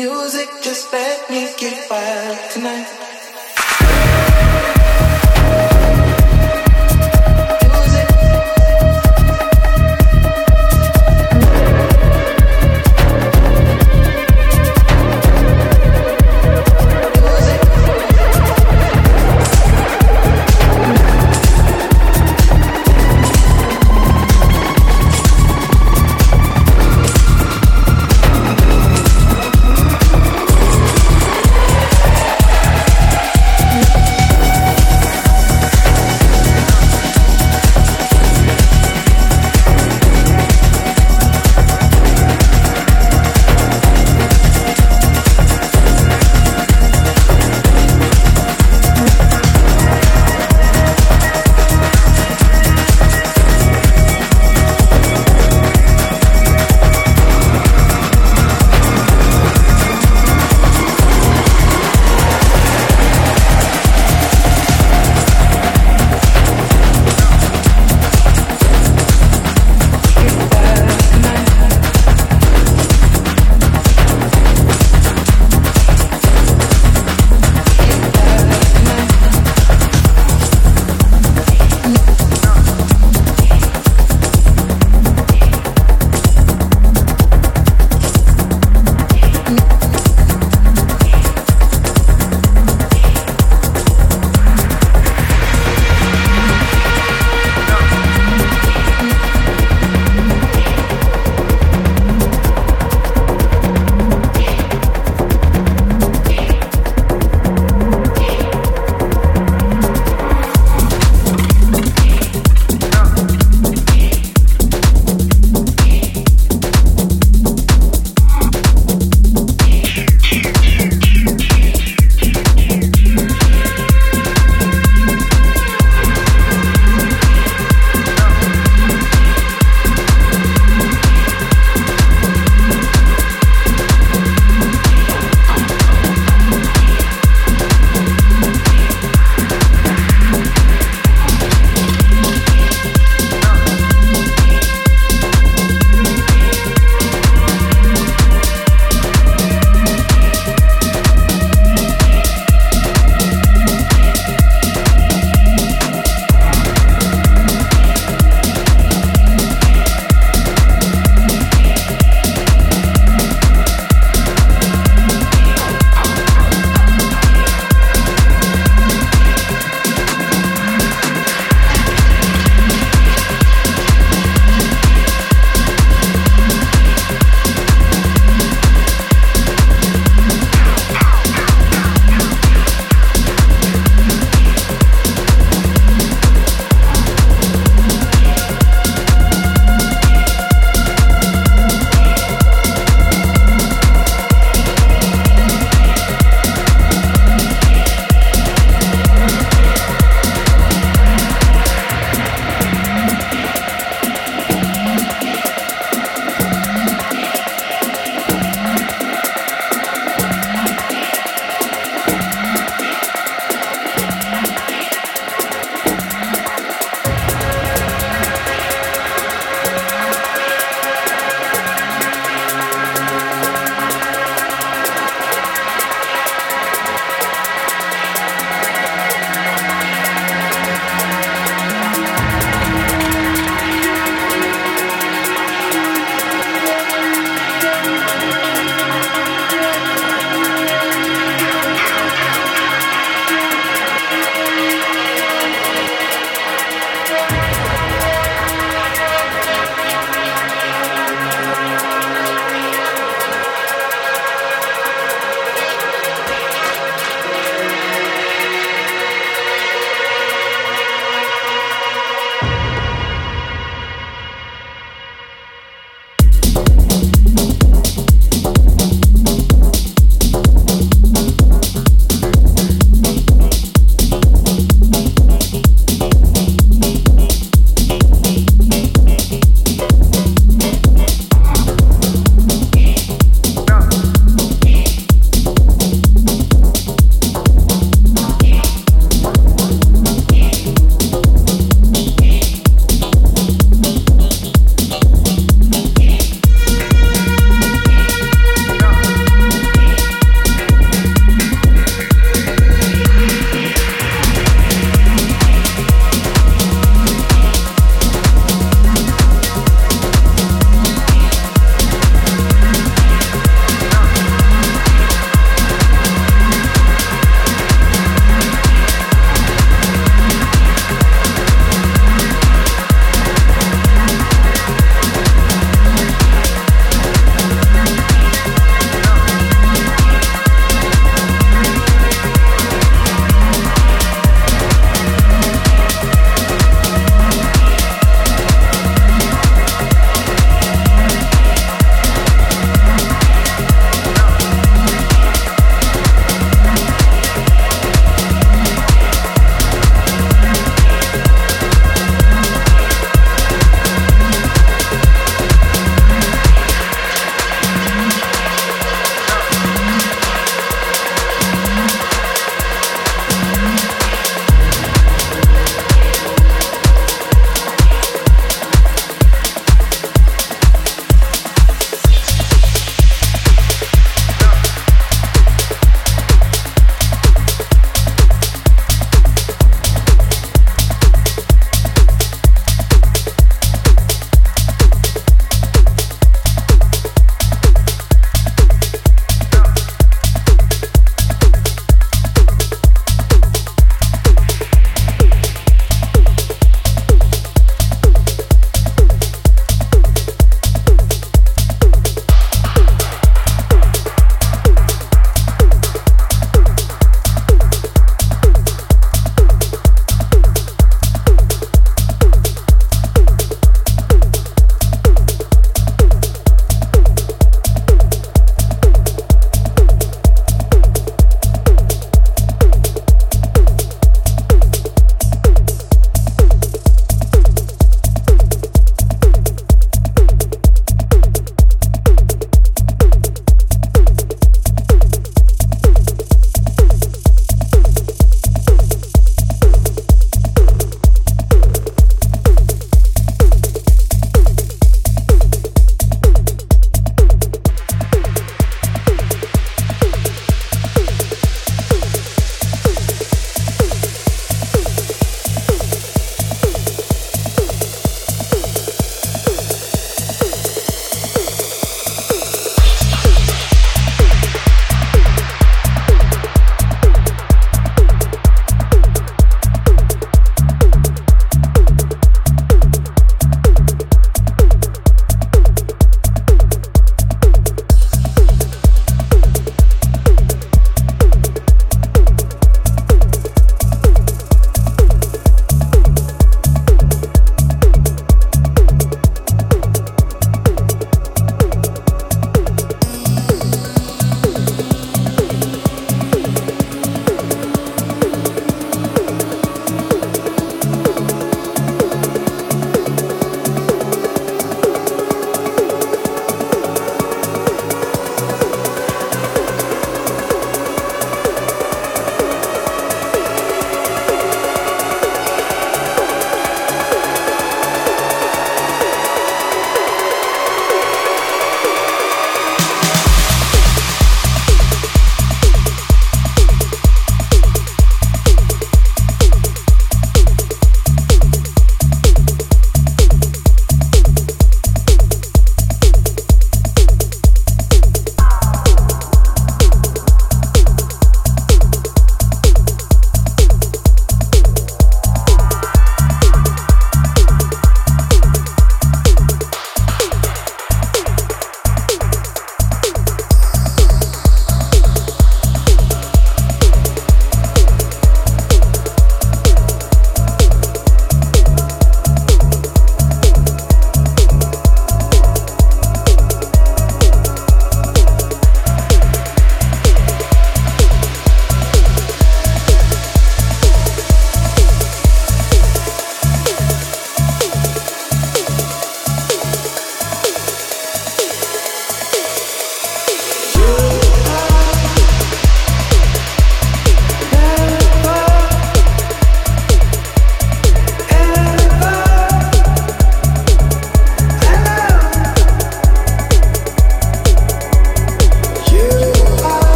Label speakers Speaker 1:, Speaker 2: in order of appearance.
Speaker 1: Music, just let me get wild tonight.